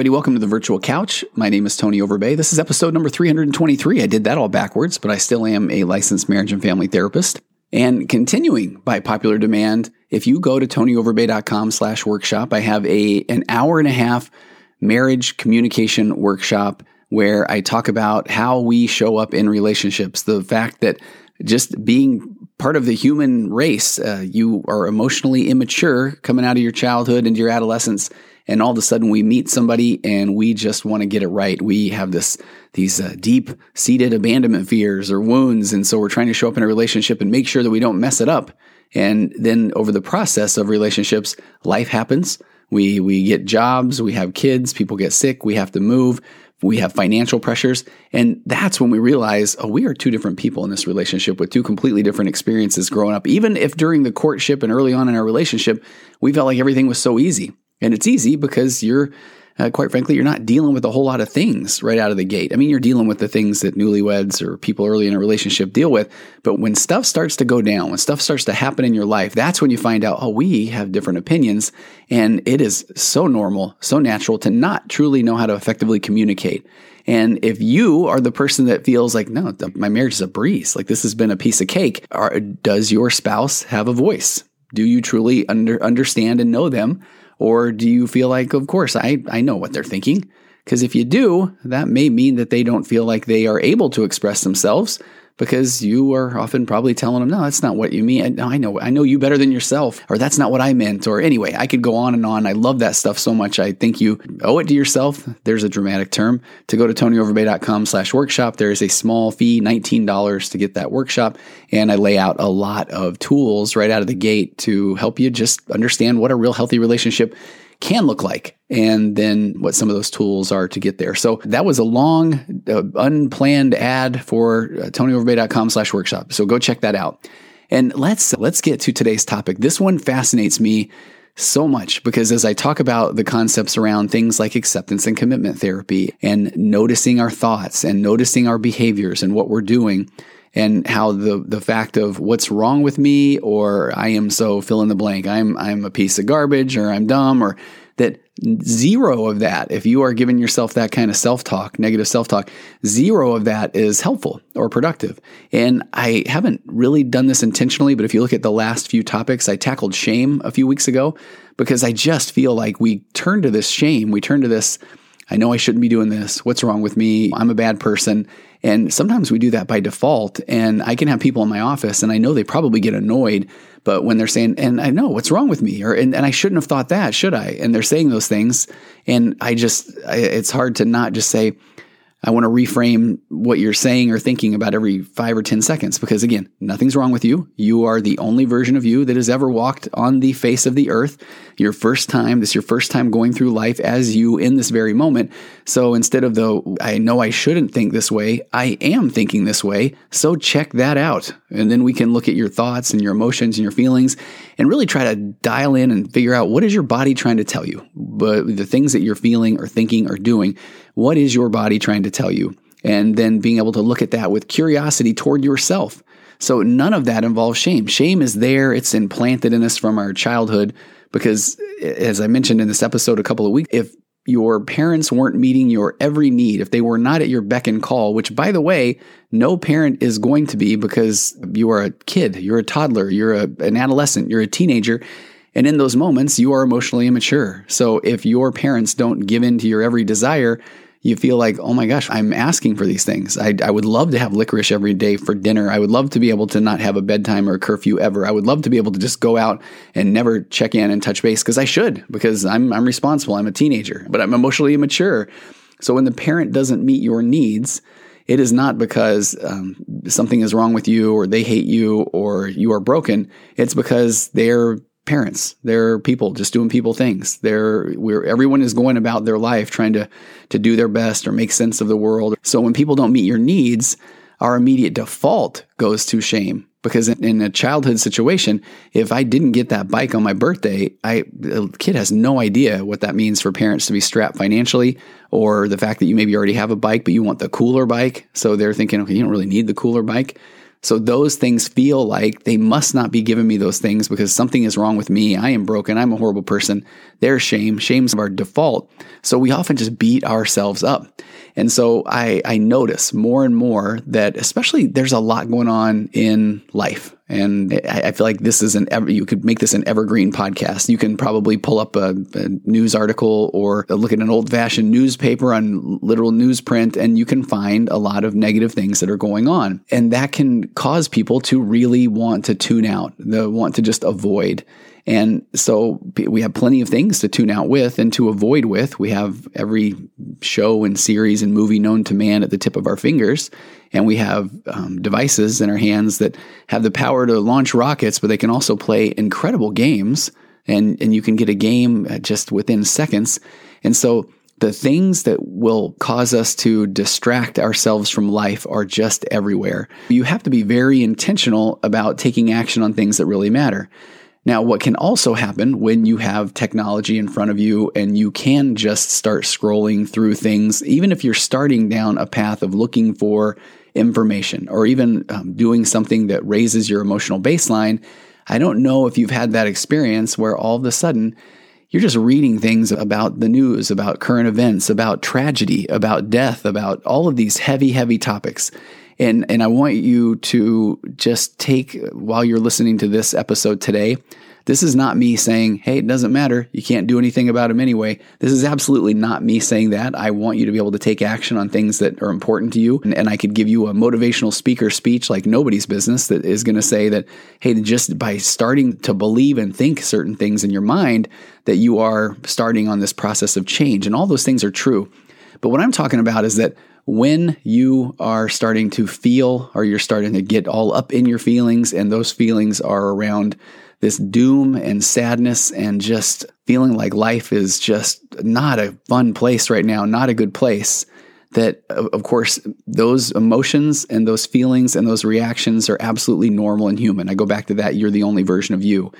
everybody. Welcome to the virtual couch. My name is Tony Overbay. This is episode number 323. I did that all backwards, but I still am a licensed marriage and family therapist. And continuing by popular demand, if you go to tonyoverbay.com slash workshop, I have a an hour and a half marriage communication workshop where I talk about how we show up in relationships. The fact that just being part of the human race, uh, you are emotionally immature coming out of your childhood into your adolescence and all of a sudden we meet somebody and we just want to get it right. We have this these uh, deep seated abandonment fears or wounds, and so we're trying to show up in a relationship and make sure that we don't mess it up. And then over the process of relationships, life happens. We we get jobs, we have kids, people get sick, we have to move, we have financial pressures, and that's when we realize, oh, we are two different people in this relationship with two completely different experiences growing up. Even if during the courtship and early on in our relationship, we felt like everything was so easy. And it's easy because you're, uh, quite frankly, you're not dealing with a whole lot of things right out of the gate. I mean, you're dealing with the things that newlyweds or people early in a relationship deal with. But when stuff starts to go down, when stuff starts to happen in your life, that's when you find out, oh, we have different opinions. And it is so normal, so natural to not truly know how to effectively communicate. And if you are the person that feels like, no, my marriage is a breeze, like this has been a piece of cake, does your spouse have a voice? Do you truly under, understand and know them? Or do you feel like, of course, I, I know what they're thinking? Because if you do, that may mean that they don't feel like they are able to express themselves because you are often probably telling them, no, that's not what you mean. I know, I know you better than yourself, or that's not what I meant. Or anyway, I could go on and on. I love that stuff so much. I think you owe it to yourself. There's a dramatic term to go to tonyoverbay.com slash workshop. There is a small fee, $19 to get that workshop. And I lay out a lot of tools right out of the gate to help you just understand what a real healthy relationship can look like and then what some of those tools are to get there. So that was a long, uh, unplanned ad for uh, tonyoverbay.com slash workshop. So go check that out. And let's, let's get to today's topic. This one fascinates me so much because as I talk about the concepts around things like acceptance and commitment therapy and noticing our thoughts and noticing our behaviors and what we're doing, and how the the fact of what's wrong with me or I am so fill in the blank I'm I'm a piece of garbage or I'm dumb or that zero of that if you are giving yourself that kind of self-talk negative self-talk zero of that is helpful or productive and I haven't really done this intentionally but if you look at the last few topics I tackled shame a few weeks ago because I just feel like we turn to this shame we turn to this I know I shouldn't be doing this. What's wrong with me? I'm a bad person. And sometimes we do that by default. And I can have people in my office and I know they probably get annoyed, but when they're saying, and I know what's wrong with me, or, and, and I shouldn't have thought that, should I? And they're saying those things. And I just, I, it's hard to not just say, I want to reframe what you're saying or thinking about every five or 10 seconds because, again, nothing's wrong with you. You are the only version of you that has ever walked on the face of the earth. Your first time, this is your first time going through life as you in this very moment. So instead of the, I know I shouldn't think this way, I am thinking this way. So check that out. And then we can look at your thoughts and your emotions and your feelings and really try to dial in and figure out what is your body trying to tell you. But the things that you're feeling or thinking or doing what is your body trying to tell you? And then being able to look at that with curiosity toward yourself. So none of that involves shame. Shame is there, it's implanted in us from our childhood because, as I mentioned in this episode a couple of weeks, if your parents weren't meeting your every need, if they were not at your beck and call, which by the way, no parent is going to be because you are a kid, you're a toddler, you're a, an adolescent, you're a teenager, and in those moments, you are emotionally immature. So if your parents don't give in to your every desire, you feel like, oh my gosh, I'm asking for these things. I, I, would love to have licorice every day for dinner. I would love to be able to not have a bedtime or a curfew ever. I would love to be able to just go out and never check in and touch base because I should, because I'm, I'm responsible. I'm a teenager, but I'm emotionally immature. So when the parent doesn't meet your needs, it is not because um, something is wrong with you or they hate you or you are broken. It's because they're parents. They're people just doing people things. They're where everyone is going about their life trying to to do their best or make sense of the world. So when people don't meet your needs, our immediate default goes to shame. Because in, in a childhood situation, if I didn't get that bike on my birthday, I the kid has no idea what that means for parents to be strapped financially, or the fact that you maybe already have a bike but you want the cooler bike. So they're thinking, okay, you don't really need the cooler bike So those things feel like they must not be giving me those things because something is wrong with me. I am broken. I'm a horrible person. There's shame. Shame's our default. So we often just beat ourselves up. And so I, I notice more and more that, especially, there's a lot going on in life. And I, feel like this is an ever, you could make this an evergreen podcast. You can probably pull up a, a news article or look at an old fashioned newspaper on literal newsprint, and you can find a lot of negative things that are going on. And that can cause people to really want to tune out, the want to just avoid. And so we have plenty of things to tune out with and to avoid with. We have every show and series and movie known to man at the tip of our fingers. And we have um, devices in our hands that have the power to launch rockets, but they can also play incredible games. And, and you can get a game just within seconds. And so the things that will cause us to distract ourselves from life are just everywhere. You have to be very intentional about taking action on things that really matter. Now, what can also happen when you have technology in front of you and you can just start scrolling through things, even if you're starting down a path of looking for information or even um, doing something that raises your emotional baseline, I don't know if you've had that experience where all of a sudden you're just reading things about the news, about current events, about tragedy, about death, about all of these heavy, heavy topics. And, and I want you to just take, while you're listening to this episode today, this is not me saying, hey, it doesn't matter. You can't do anything about him anyway. This is absolutely not me saying that. I want you to be able to take action on things that are important to you. And, and I could give you a motivational speaker speech like nobody's business that is going to say that, hey, just by starting to believe and think certain things in your mind, that you are starting on this process of change. And all those things are true. But what I'm talking about is that when you are starting to feel or you're starting to get all up in your feelings, and those feelings are around this doom and sadness and just feeling like life is just not a fun place right now, not a good place. That, of course, those emotions and those feelings and those reactions are absolutely normal and human. I go back to that you're the only version of you.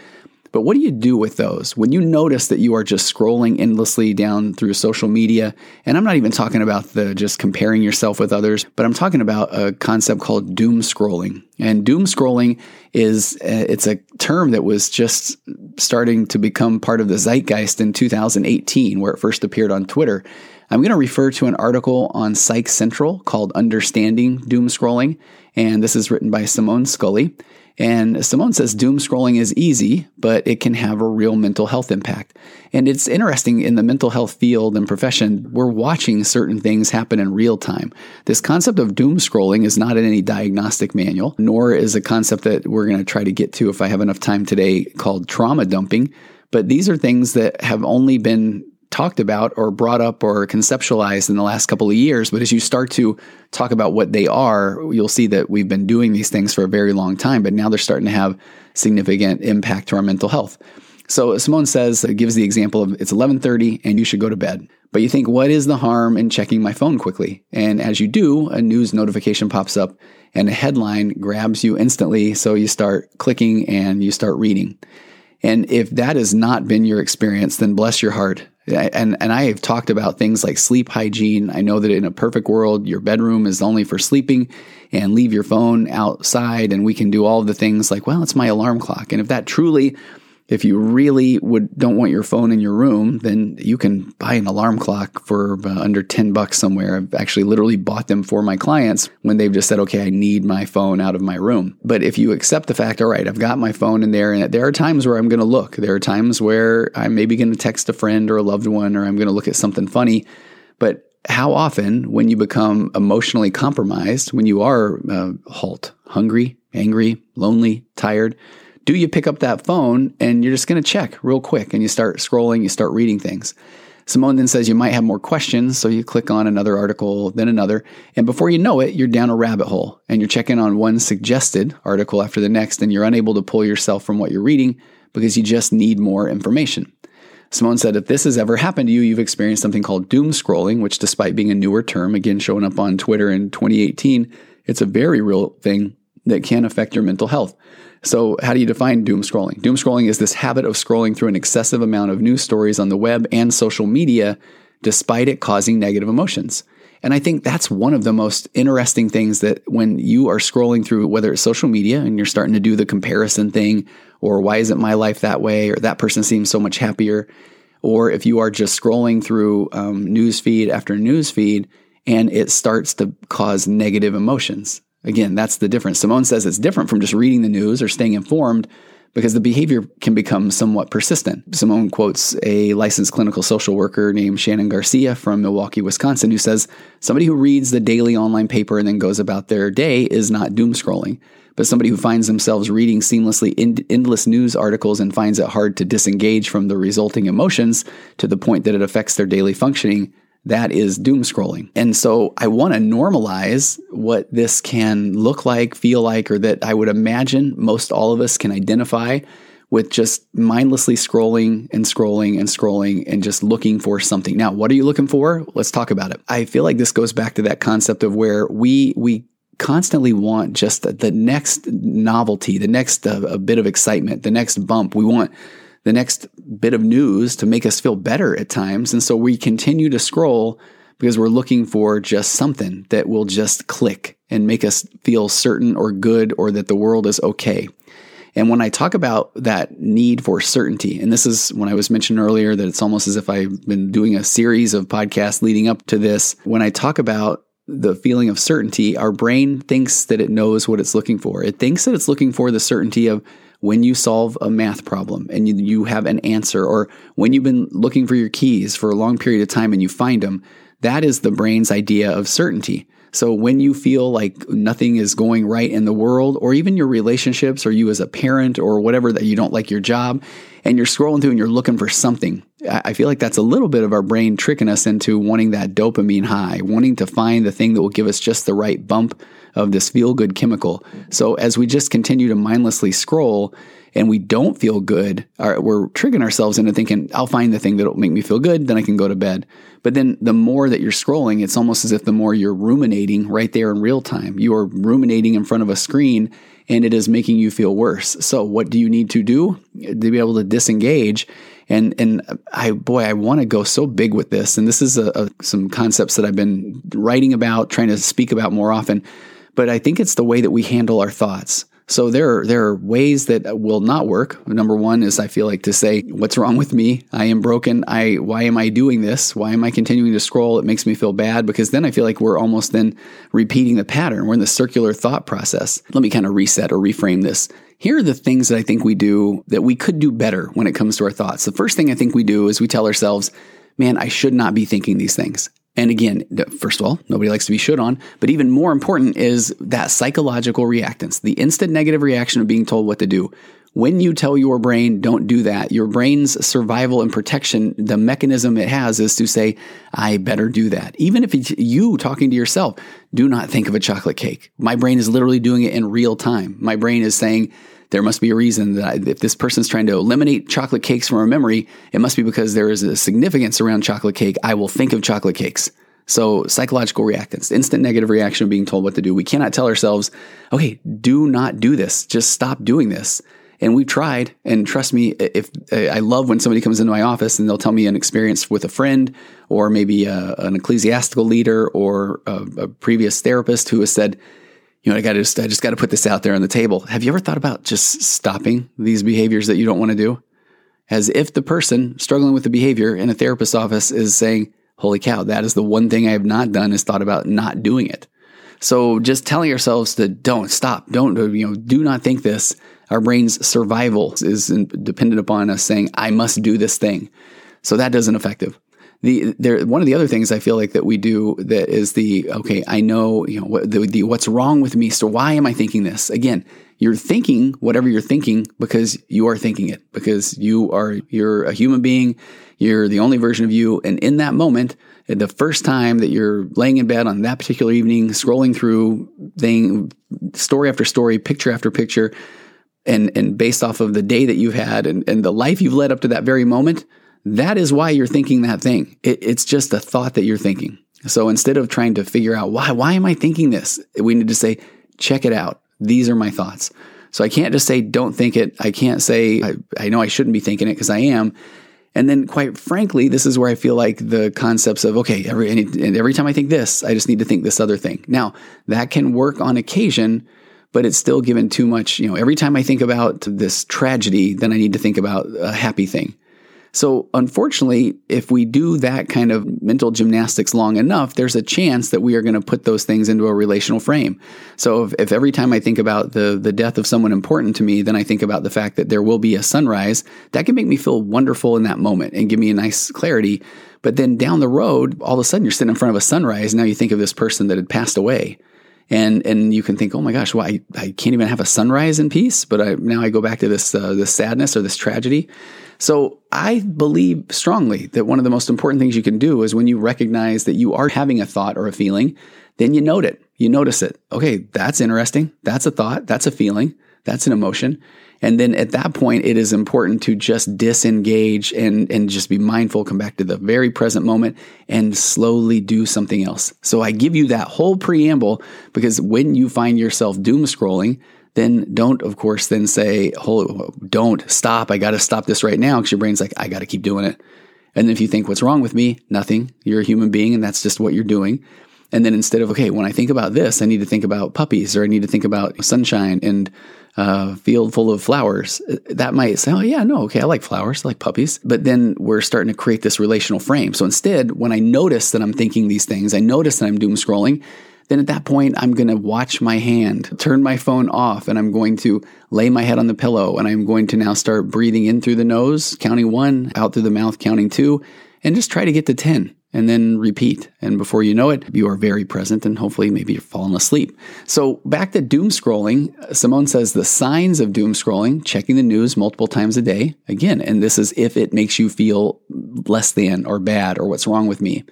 But what do you do with those when you notice that you are just scrolling endlessly down through social media? And I'm not even talking about the just comparing yourself with others, but I'm talking about a concept called doom scrolling. And doom scrolling is uh, it's a term that was just starting to become part of the zeitgeist in 2018 where it first appeared on Twitter. I'm going to refer to an article on Psych Central called Understanding Doom Scrolling, and this is written by Simone Scully. And Simone says doom scrolling is easy, but it can have a real mental health impact. And it's interesting in the mental health field and profession, we're watching certain things happen in real time. This concept of doom scrolling is not in any diagnostic manual, nor is a concept that we're going to try to get to if I have enough time today called trauma dumping. But these are things that have only been talked about or brought up or conceptualized in the last couple of years. But as you start to talk about what they are, you'll see that we've been doing these things for a very long time, but now they're starting to have significant impact to our mental health. So Simone says, uh, gives the example of it's 11:30 and you should go to bed. But you think, what is the harm in checking my phone quickly? And as you do, a news notification pops up and a headline grabs you instantly. So you start clicking and you start reading. And if that has not been your experience, then bless your heart. And, and I have talked about things like sleep hygiene. I know that in a perfect world, your bedroom is only for sleeping and leave your phone outside and we can do all the things like, well, it's my alarm clock. And if that truly if you really would don't want your phone in your room, then you can buy an alarm clock for uh, under 10 bucks somewhere. I've actually literally bought them for my clients when they've just said, "Okay, I need my phone out of my room." But if you accept the fact, all right, I've got my phone in there and there are times where I'm going to look. There are times where I'm maybe going to text a friend or a loved one or I'm going to look at something funny. But how often when you become emotionally compromised, when you are uh, halt, hungry, angry, lonely, tired, do you pick up that phone and you're just going to check real quick and you start scrolling, you start reading things? Simone then says you might have more questions, so you click on another article, then another, and before you know it, you're down a rabbit hole and you're checking on one suggested article after the next, and you're unable to pull yourself from what you're reading because you just need more information. Simone said, if this has ever happened to you, you've experienced something called doom scrolling, which, despite being a newer term, again showing up on Twitter in 2018, it's a very real thing that can affect your mental health. So, how do you define doom scrolling? Doom scrolling is this habit of scrolling through an excessive amount of news stories on the web and social media, despite it causing negative emotions. And I think that's one of the most interesting things that when you are scrolling through, whether it's social media and you're starting to do the comparison thing, or why isn't my life that way, or that person seems so much happier, or if you are just scrolling through um, news feed after news feed and it starts to cause negative emotions. Again, that's the difference. Simone says it's different from just reading the news or staying informed because the behavior can become somewhat persistent. Simone quotes a licensed clinical social worker named Shannon Garcia from Milwaukee, Wisconsin, who says somebody who reads the daily online paper and then goes about their day is not doom scrolling. But somebody who finds themselves reading seamlessly endless news articles and finds it hard to disengage from the resulting emotions to the point that it affects their daily functioning that is doom scrolling. And so I want to normalize what this can look like, feel like, or that I would imagine most all of us can identify with just mindlessly scrolling and scrolling and scrolling and just looking for something. Now, what are you looking for? Let's talk about it. I feel like this goes back to that concept of where we we constantly want just the, next novelty, the next uh, a bit of excitement, the next bump. We want the next bit of news to make us feel better at times. And so we continue to scroll because we're looking for just something that will just click and make us feel certain or good or that the world is okay. And when I talk about that need for certainty, and this is when I was mentioned earlier that it's almost as if I've been doing a series of podcasts leading up to this. When I talk about the feeling of certainty, our brain thinks that it knows what it's looking for. It thinks that it's looking for the certainty of when you solve a math problem and you, you have an answer, or when you've been looking for your keys for a long period of time and you find them, that is the brain's idea of certainty. So when you feel like nothing is going right in the world, or even your relationships, or you as a parent, or whatever that you don't like your job, and you're scrolling through and you're looking for something, I feel like that's a little bit of our brain tricking us into wanting that dopamine high, wanting to find the thing that will give us just the right bump of this feel good chemical. So as we just continue to mindlessly scroll and we don't feel good, we're triggering ourselves into thinking, I'll find the thing that'll make me feel good, then I can go to bed. But then the more that you're scrolling, it's almost as if the more you're ruminating right there in real time. You are ruminating in front of a screen and it is making you feel worse. So what do you need to do to be able to disengage? And and I boy, I want to go so big with this. And this is a, a, some concepts that I've been writing about, trying to speak about more often but I think it's the way that we handle our thoughts. So there are, there are ways that will not work. Number one is I feel like to say, what's wrong with me? I am broken. I, why am I doing this? Why am I continuing to scroll? It makes me feel bad because then I feel like we're almost then repeating the pattern. We're in the circular thought process. Let me kind of reset or reframe this. Here are the things that I think we do that we could do better when it comes to our thoughts. The first thing I think we do is we tell ourselves, man, I should not be thinking these things. And again, first of all, nobody likes to be shit on, but even more important is that psychological reactance, the instant negative reaction of being told what to do. When you tell your brain, don't do that, your brain's survival and protection, the mechanism it has is to say, I better do that. Even if it's you talking to yourself, do not think of a chocolate cake. My brain is literally doing it in real time. My brain is saying, there must be a reason that I, if this person's trying to eliminate chocolate cakes from our memory, it must be because there is a significance around chocolate cake. I will think of chocolate cakes. So, psychological reactance, instant negative reaction of being told what to do. We cannot tell ourselves, okay, do not do this. Just stop doing this. And we've tried, and trust me, if I love when somebody comes into my office and they'll tell me an experience with a friend or maybe a, an ecclesiastical leader or a, a previous therapist who has said, you know, I got to just, I just got to put this out there on the table. Have you ever thought about just stopping these behaviors that you don't want to do? As if the person struggling with the behavior in a therapist's office is saying, holy cow, that is the one thing I have not done is thought about not doing it. So just telling ourselves to don't stop, don't, you know, do not think this. Our brain's survival is dependent upon us saying, I must do this thing. So that doesn't effective the there one of the other things I feel like that we do that is the okay I know you know what the, the what's wrong with me so why am I thinking this? Again you're thinking whatever you're thinking because you are thinking it because you are you're a human being you're the only version of you and in that moment the first time that you're laying in bed on that particular evening scrolling through thing story after story picture after picture and and based off of the day that you've had and, and the life you've led up to that very moment that is why you're thinking that thing. It, it's just a thought that you're thinking. So instead of trying to figure out why, why am I thinking this? We need to say, check it out. These are my thoughts. So I can't just say, don't think it. I can't say, I, I know I shouldn't be thinking it because I am. And then, quite frankly, this is where I feel like the concepts of, okay, every, every time I think this, I just need to think this other thing. Now, that can work on occasion, but it's still given too much. You know, every time I think about this tragedy, then I need to think about a happy thing. So, unfortunately, if we do that kind of mental gymnastics long enough, there's a chance that we are going to put those things into a relational frame. So, if, if, every time I think about the, the death of someone important to me, then I think about the fact that there will be a sunrise, that can make me feel wonderful in that moment and give me a nice clarity. But then down the road, all of a sudden you're sitting in front of a sunrise. Now you think of this person that had passed away and and you can think, oh my gosh, well, I, I can't even have a sunrise in peace. But I, now I go back to this uh, this sadness or this tragedy. So I believe strongly that one of the most important things you can do is when you recognize that you are having a thought or a feeling, then you note it. You notice it. Okay, that's interesting. That's a thought. That's a feeling. That's an emotion. And then at that point, it is important to just disengage and, and just be mindful, come back to the very present moment and slowly do something else. So I give you that whole preamble because when you find yourself doom scrolling, then don't, of course, then say, oh, don't stop. I got to stop this right now because your brain's like, I got to keep doing it. And if you think, what's wrong with me? Nothing. You're a human being and that's just what you're doing. And then instead of, okay, when I think about this, I need to think about puppies or I need to think about sunshine and uh, field full of flowers. That might say, oh, yeah, no, okay, I like flowers, I like puppies. But then we're starting to create this relational frame. So instead, when I notice that I'm thinking these things, I notice that I'm doom scrolling, then at that point, I'm going to watch my hand, turn my phone off, and I'm going to lay my head on the pillow. And I'm going to now start breathing in through the nose, counting one, out through the mouth, counting two, and just try to get to 10 and then repeat. And before you know it, you are very present and hopefully maybe you're falling asleep. So back to doom scrolling, Simone says the signs of doom scrolling, checking the news multiple times a day. Again, and this is if it makes you feel less than or bad or what's wrong with me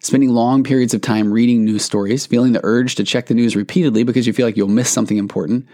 spending long periods of time reading news stories, feeling the urge to check the news repeatedly because you feel like you'll miss something important,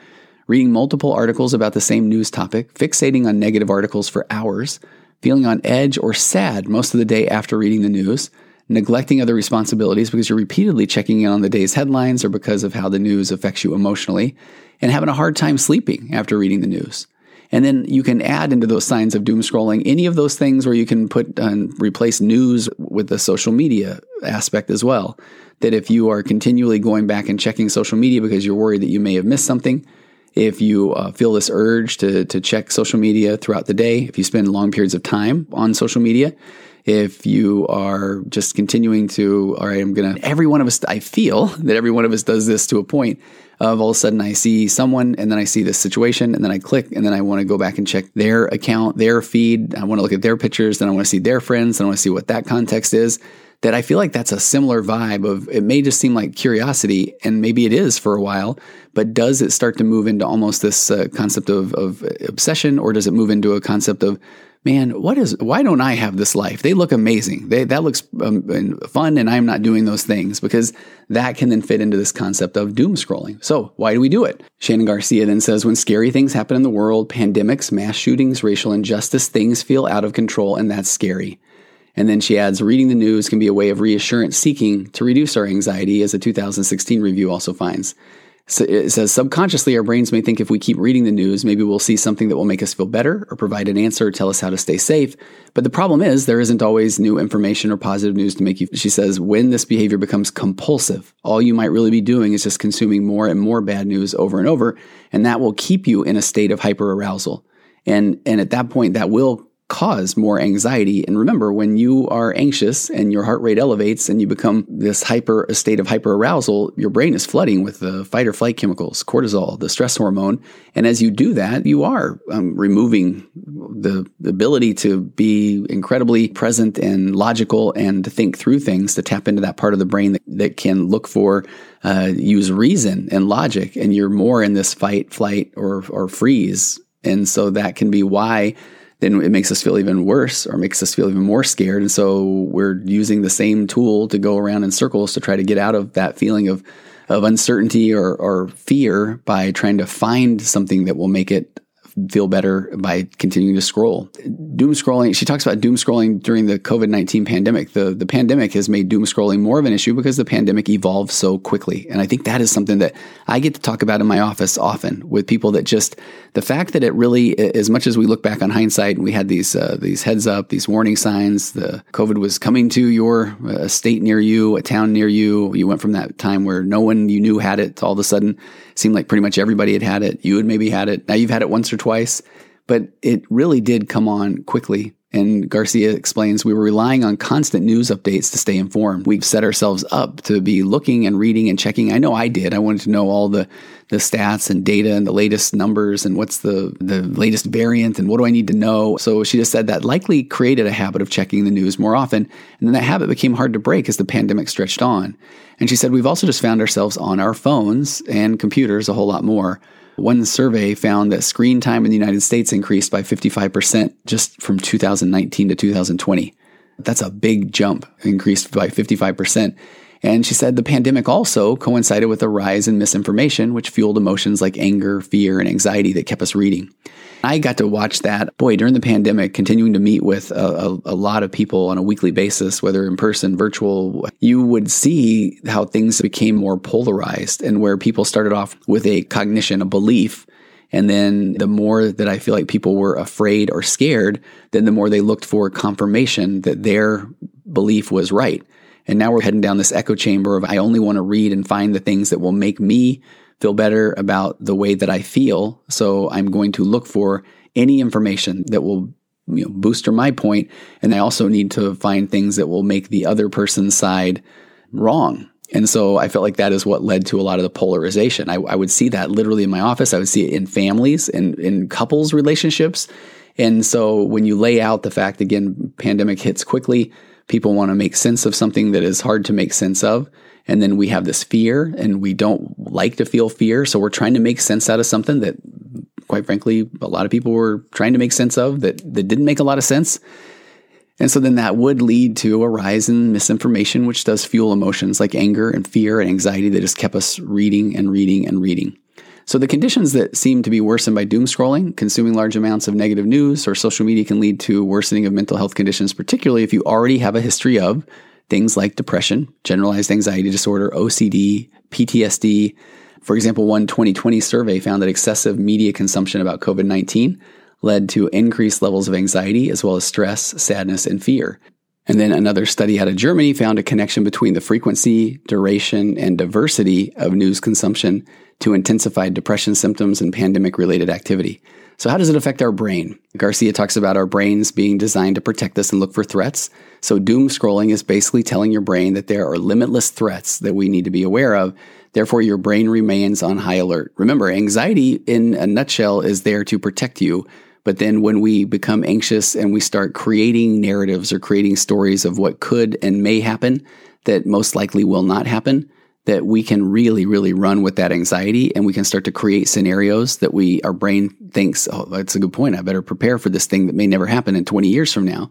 reading multiple articles about the same news topic, fixating on negative articles for hours, feeling on edge or sad most of the day after reading the news, neglecting other responsibilities because you're repeatedly checking in on the day's headlines or because of how the news affects you emotionally, and having a hard time sleeping after reading the news. And then you can add into those signs of doom scrolling any of those things where you can put and replace news with the social media aspect as well. That if you are continually going back and checking social media because you're worried that you may have missed something, if you uh, feel this urge to, to check social media throughout the day, if you spend long periods of time on social media, if you are just continuing to, all right, I'm going to, every one of us, I feel that every one of us does this to a point of all of a sudden I see someone and then I see this situation and then I click and then I want to go back and check their account, their feed. I want to look at their pictures, then I want to see their friends, then I want to see what that context is. That I feel like that's a similar vibe of it may just seem like curiosity and maybe it is for a while, but does it start to move into almost this uh, concept of, of obsession or does it move into a concept of man, what is, why don't I have this life? They look amazing. They, that looks um, fun, and I'm not doing those things because that can then fit into this concept of doom scrolling. So, why do we do it? Shannon Garcia then says when scary things happen in the world, pandemics, mass shootings, racial injustice, things feel out of control, and that's scary. And then she adds, reading the news can be a way of reassurance seeking to reduce our anxiety, as a 2016 review also finds. So it says subconsciously, our brains may think if we keep reading the news, maybe we'll see something that will make us feel better or provide an answer or tell us how to stay safe. But the problem is, there isn't always new information or positive news to make you. She says, when this behavior becomes compulsive, all you might really be doing is just consuming more and more bad news over and over. And that will keep you in a state of hyper arousal. And, and at that point, that will cause more anxiety. And remember, when you are anxious and your heart rate elevates and you become this hyper a state of hyper arousal, your brain is flooding with the fight or flight chemicals, cortisol, the stress hormone. And as you do that, you are um, removing the, ability to be incredibly present and logical and to think through things to tap into that part of the brain that, that can look for uh, use reason and logic. And you're more in this fight, flight, or or freeze. And so that can be why then it makes us feel even worse or makes us feel even more scared. And so we're using the same tool to go around in circles to try to get out of that feeling of, of uncertainty or, or fear by trying to find something that will make it feel better by continuing to scroll. Doom scrolling, she talks about doom scrolling during the COVID 19 pandemic. The, the pandemic has made doom scrolling more of an issue because the pandemic evolved so quickly. And I think that is something that I get to talk about in my office often with people that just, the fact that it really, as much as we look back on hindsight and we had these, uh, these heads up, these warning signs, the COVID was coming to your uh, state near you, a town near you. You went from that time where no one you knew had it to all of a sudden seemed like pretty much everybody had had it. You had maybe had it. Now you've had it once or twice, but it really did come on quickly. And Garcia explains we were relying on constant news updates to stay informed. We've set ourselves up to be looking and reading and checking. I know I did. I wanted to know all the, the stats and data and the latest numbers and what's the, the latest variant and what do I need to know. So she just said that likely created a habit of checking the news more often. And then that habit became hard to break as the pandemic stretched on. And she said, We've also just found ourselves on our phones and computers a whole lot more. One survey found that screen time in the United States increased by 55% just from 2019 to 2020. That's a big jump, increased by 55%. And she said the pandemic also coincided with a rise in misinformation, which fueled emotions like anger, fear, and anxiety that kept us reading. I got to watch that, boy, during the pandemic, continuing to meet with a, a, a, lot of people on a weekly basis, whether in person, virtual, you would see how things became more polarized and where people started off with a cognition, a belief. And then the more that I feel like people were afraid or scared, then the more they looked for confirmation that their belief was right. And now we're heading down this echo chamber of I only want to read and find the things that will make me feel better about the way that I feel. So I'm going to look for any information that will you know, booster my point, and I also need to find things that will make the other person's side wrong. And so I felt like that is what led to a lot of the polarization. I, I would see that literally in my office. I would see it in families and in couples relationships. And so when you lay out the fact, again, pandemic hits quickly, people want to make sense of something that is hard to make sense of. And then we have this fear and we don't like to feel fear. So we're trying to make sense out of something that, quite frankly, a lot of people were trying to make sense of that, that didn't make a lot of sense. And so then that would lead to a rise in misinformation, which does fuel emotions like anger and fear and anxiety that just kept us reading and reading and reading. So the conditions that seem to be worsened by doom scrolling, consuming large amounts of negative news or social media can lead to worsening of mental health conditions, particularly if you already have a history of things like depression, generalized anxiety disorder, OCD, PTSD. For example, one 2020 survey found that excessive media consumption about COVID 19 led to increased levels of anxiety as well as stress, sadness, and fear. And then another study out of Germany found a connection between the frequency, duration, and diversity of news consumption to intensified depression symptoms and pandemic related activity. So, how does it affect our brain? Garcia talks about our brains being designed to protect us and look for threats. So, doom scrolling is basically telling your brain that there are limitless threats that we need to be aware of. Therefore, your brain remains on high alert. Remember, anxiety in a nutshell is there to protect you. But then when we become anxious and we start creating narratives or creating stories of what could and may happen that most likely will not happen, that we can really, really run with that anxiety and we can start to create scenarios that we, our brain thinks, oh, that's a good point. I better prepare for this thing that may never happen in 20 years from now.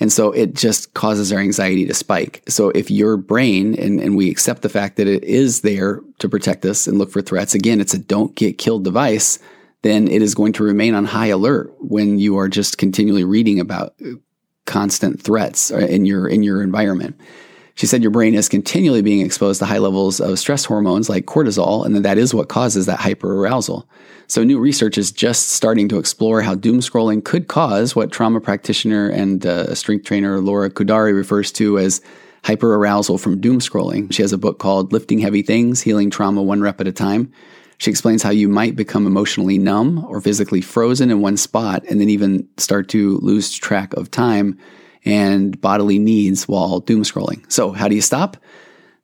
And so it just causes our anxiety to spike. So if your brain, and, and we accept the fact that it is there to protect us and look for threats, again, it's a don't get killed device, then it is going to remain on high alert when you are just continually reading about constant threats in your, in your environment. She said your brain is continually being exposed to high levels of stress hormones like cortisol, and that, that is what causes that hyperarousal. So, new research is just starting to explore how doom scrolling could cause what trauma practitioner and uh, strength trainer Laura Khoudari refers to as hyperarousal from doom scrolling. She has a book called Lifting Heavy Things Healing Trauma One Rep at a Time. She explains how you might become emotionally numb or physically frozen in one spot and then even start to lose track of time and bodily needs while doom scrolling. So, how do you stop?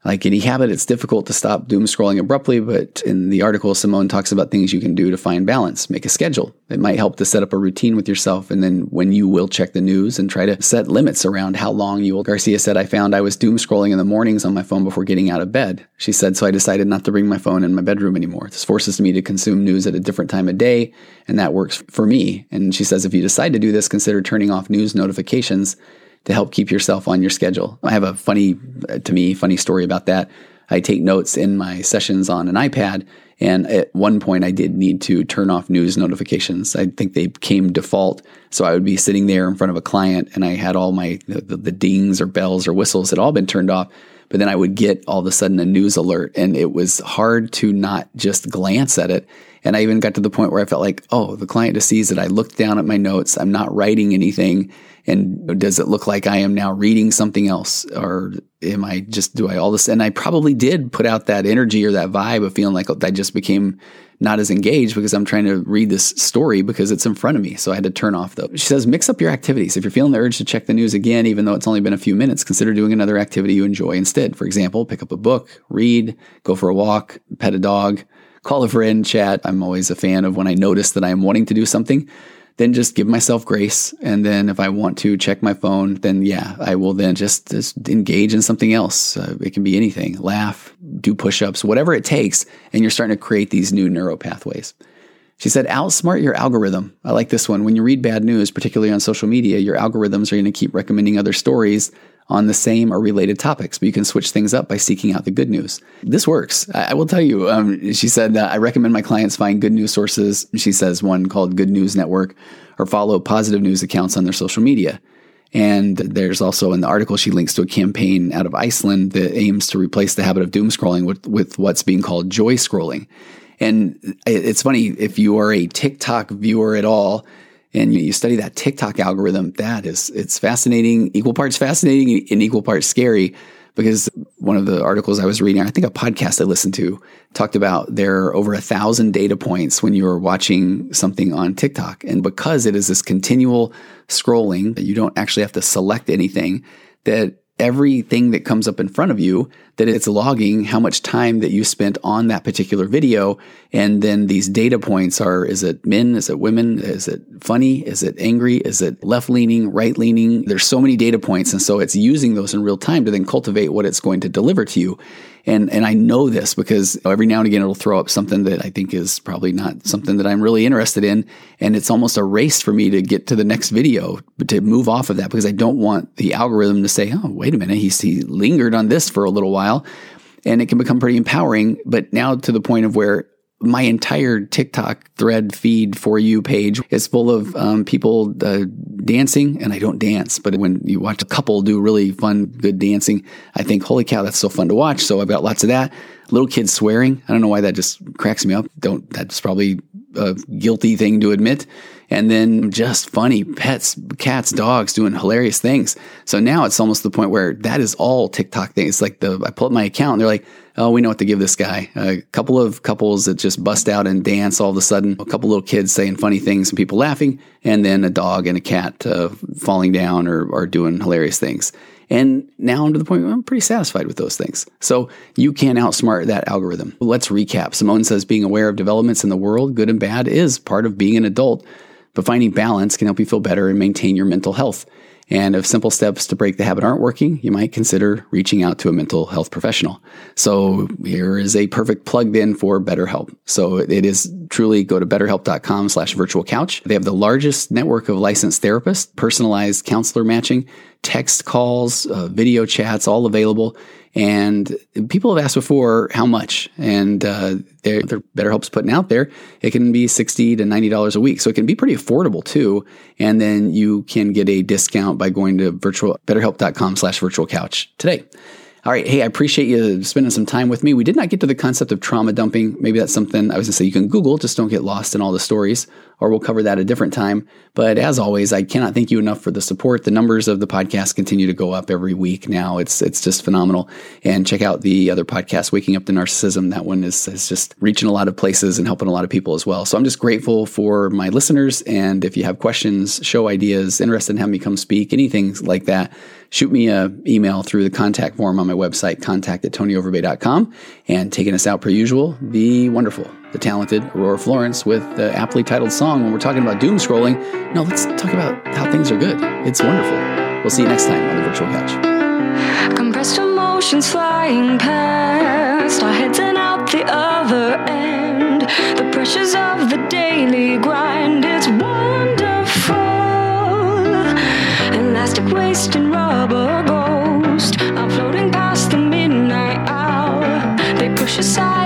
Like any habit, it's difficult to stop doom scrolling abruptly, but in the article, Simone talks about things you can do to find balance. Make a schedule. It might help to set up a routine with yourself, and then when you will check the news and try to set limits around how long you will. Garcia said, I found I was doom scrolling in the mornings on my phone before getting out of bed. She said, so I decided not to bring my phone in my bedroom anymore. This forces me to consume news at a different time of day, and that works for me. And she says, if you decide to do this, consider turning off news notifications to help keep yourself on your schedule. I have a funny, uh, to me, funny story about that. I take notes in my sessions on an iPad. And at one point, I did need to turn off news notifications. I think they came default. So I would be sitting there in front of a client and I had all my, the, the dings or bells or whistles had all been turned off. But then I would get all of a sudden a news alert and it was hard to not just glance at it. And I even got to the point where I felt like, oh, the client just sees it. I looked down at my notes. I'm not writing anything. And does it look like I am now reading something else? Or am I just, do I all this? And I probably did put out that energy or that vibe of feeling like oh, I just became not as engaged because I'm trying to read this story because it's in front of me. So I had to turn off though. She says, mix up your activities. If you're feeling the urge to check the news again, even though it's only been a few minutes, consider doing another activity you enjoy instead. For example, pick up a book, read, go for a walk, pet a dog, call a friend, chat. I'm always a fan of when I notice that I am wanting to do something then just give myself grace. And then if I want to check my phone, then yeah, I will then just, just engage in something else. Uh, it can be anything, laugh, do push ups, whatever it takes. And you're starting to create these new neural pathways. She said, outsmart your algorithm. I like this one. When you read bad news, particularly on social media, your algorithms are going to keep recommending other stories on the same or related topics, but you can switch things up by seeking out the good news. This works. I, I will tell you. Um, she said, uh, I recommend my clients find good news sources. She says one called Good News Network or follow positive news accounts on their social media. And there's also in the article, she links to a campaign out of Iceland that aims to replace the habit of doom scrolling with, with what's being called joy scrolling. And it's funny, if you are a TikTok viewer at all, and you study that TikTok algorithm, that is, it's fascinating, equal parts fascinating and equal parts scary. Because one of the articles I was reading, I think a podcast I listened to, talked about there are over a thousand data points when you're watching something on TikTok. And because it is this continual scrolling, that you don't actually have to select anything, that everything that comes up in front of you that it's logging how much time that you spent on that particular video. And then these data points are is it men? Is it women? Is it funny? Is it angry? Is it left leaning right leaning there's so many data points. And so it's using those in real time to then cultivate what it's going to deliver to you. And and I know this because every now and again it'll throw up something that I think is probably not something that I'm really interested in, and it's almost a race for me to get to the next video, to move off of that because I don't want the algorithm to say, "Oh, wait a minute, he's he lingered on this for a little while." And it can become pretty empowering, but now to the point of where my entire TikTok thread feed for you page is full of um, people uh, dancing, and I don't dance, but when you watch a couple do really fun, good dancing, I think, holy cow, that's so fun to watch. So I've got lots of that. Little kids swearing. I don't know why that just cracks me up. Don't. That's probably a guilty thing to admit. And then just funny pets, cats, dogs doing hilarious things. So now it's almost the point where that is all TikTok things. Like the I pull up my account and they're like, oh, we know what to give this guy. A couple of couples that just bust out and dance all of a sudden. A couple little kids saying funny things and people laughing, and then a dog and a cat uh, falling down or, or doing hilarious things. And now I'm to the point where I'm pretty satisfied with those things. So you can outsmart that algorithm. Let's recap. Simone says being aware of developments in the world, good and bad, is part of being an adult, but finding balance can help you feel better and maintain your mental health. And if simple steps to break the habit aren't working, you might consider reaching out to a mental health professional. So here is a perfect plug in for BetterHelp. So it is truly go to betterhelp.com slash virtual couch. They have the largest network of licensed therapists, personalized counselor matching, text calls, uh, video chats, all available. And people have asked before how much, and uh, they're, BetterHelp's putting out there. It can be sixty to ninety dollars a week, so it can be pretty affordable too. And then you can get a discount by going to virtual BetterHelp.com/slash virtual couch today. All right. Hey, I appreciate you spending some time with me. We did not get to the concept of trauma dumping. Maybe that's something I was going to say you can Google, just don't get lost in all the stories, or we'll cover that a different time. But as always, I cannot thank you enough for the support. The numbers of the podcast continue to go up every week now. It's it's just phenomenal. And check out the other podcast, Waking Up to Narcissism. That one is, is just reaching a lot of places and helping a lot of people as well. So I'm just grateful for my listeners. And if you have questions, show ideas, interested in having me come speak, anything like that, shoot me an email through the contact form on my website, contact at tonyoverbay.com. And taking us out per usual, be wonderful. The talented Aurora Florence with the aptly titled song when we're talking about doom scrolling. No, let's talk about how things are good. It's wonderful. We'll see you next time on the virtual couch. Compressed emotions flying past, our heads and out the other end. The pressures of the daily grind, it's wonderful. wasting rubber ghost. I'm floating past the midnight hour. They push aside.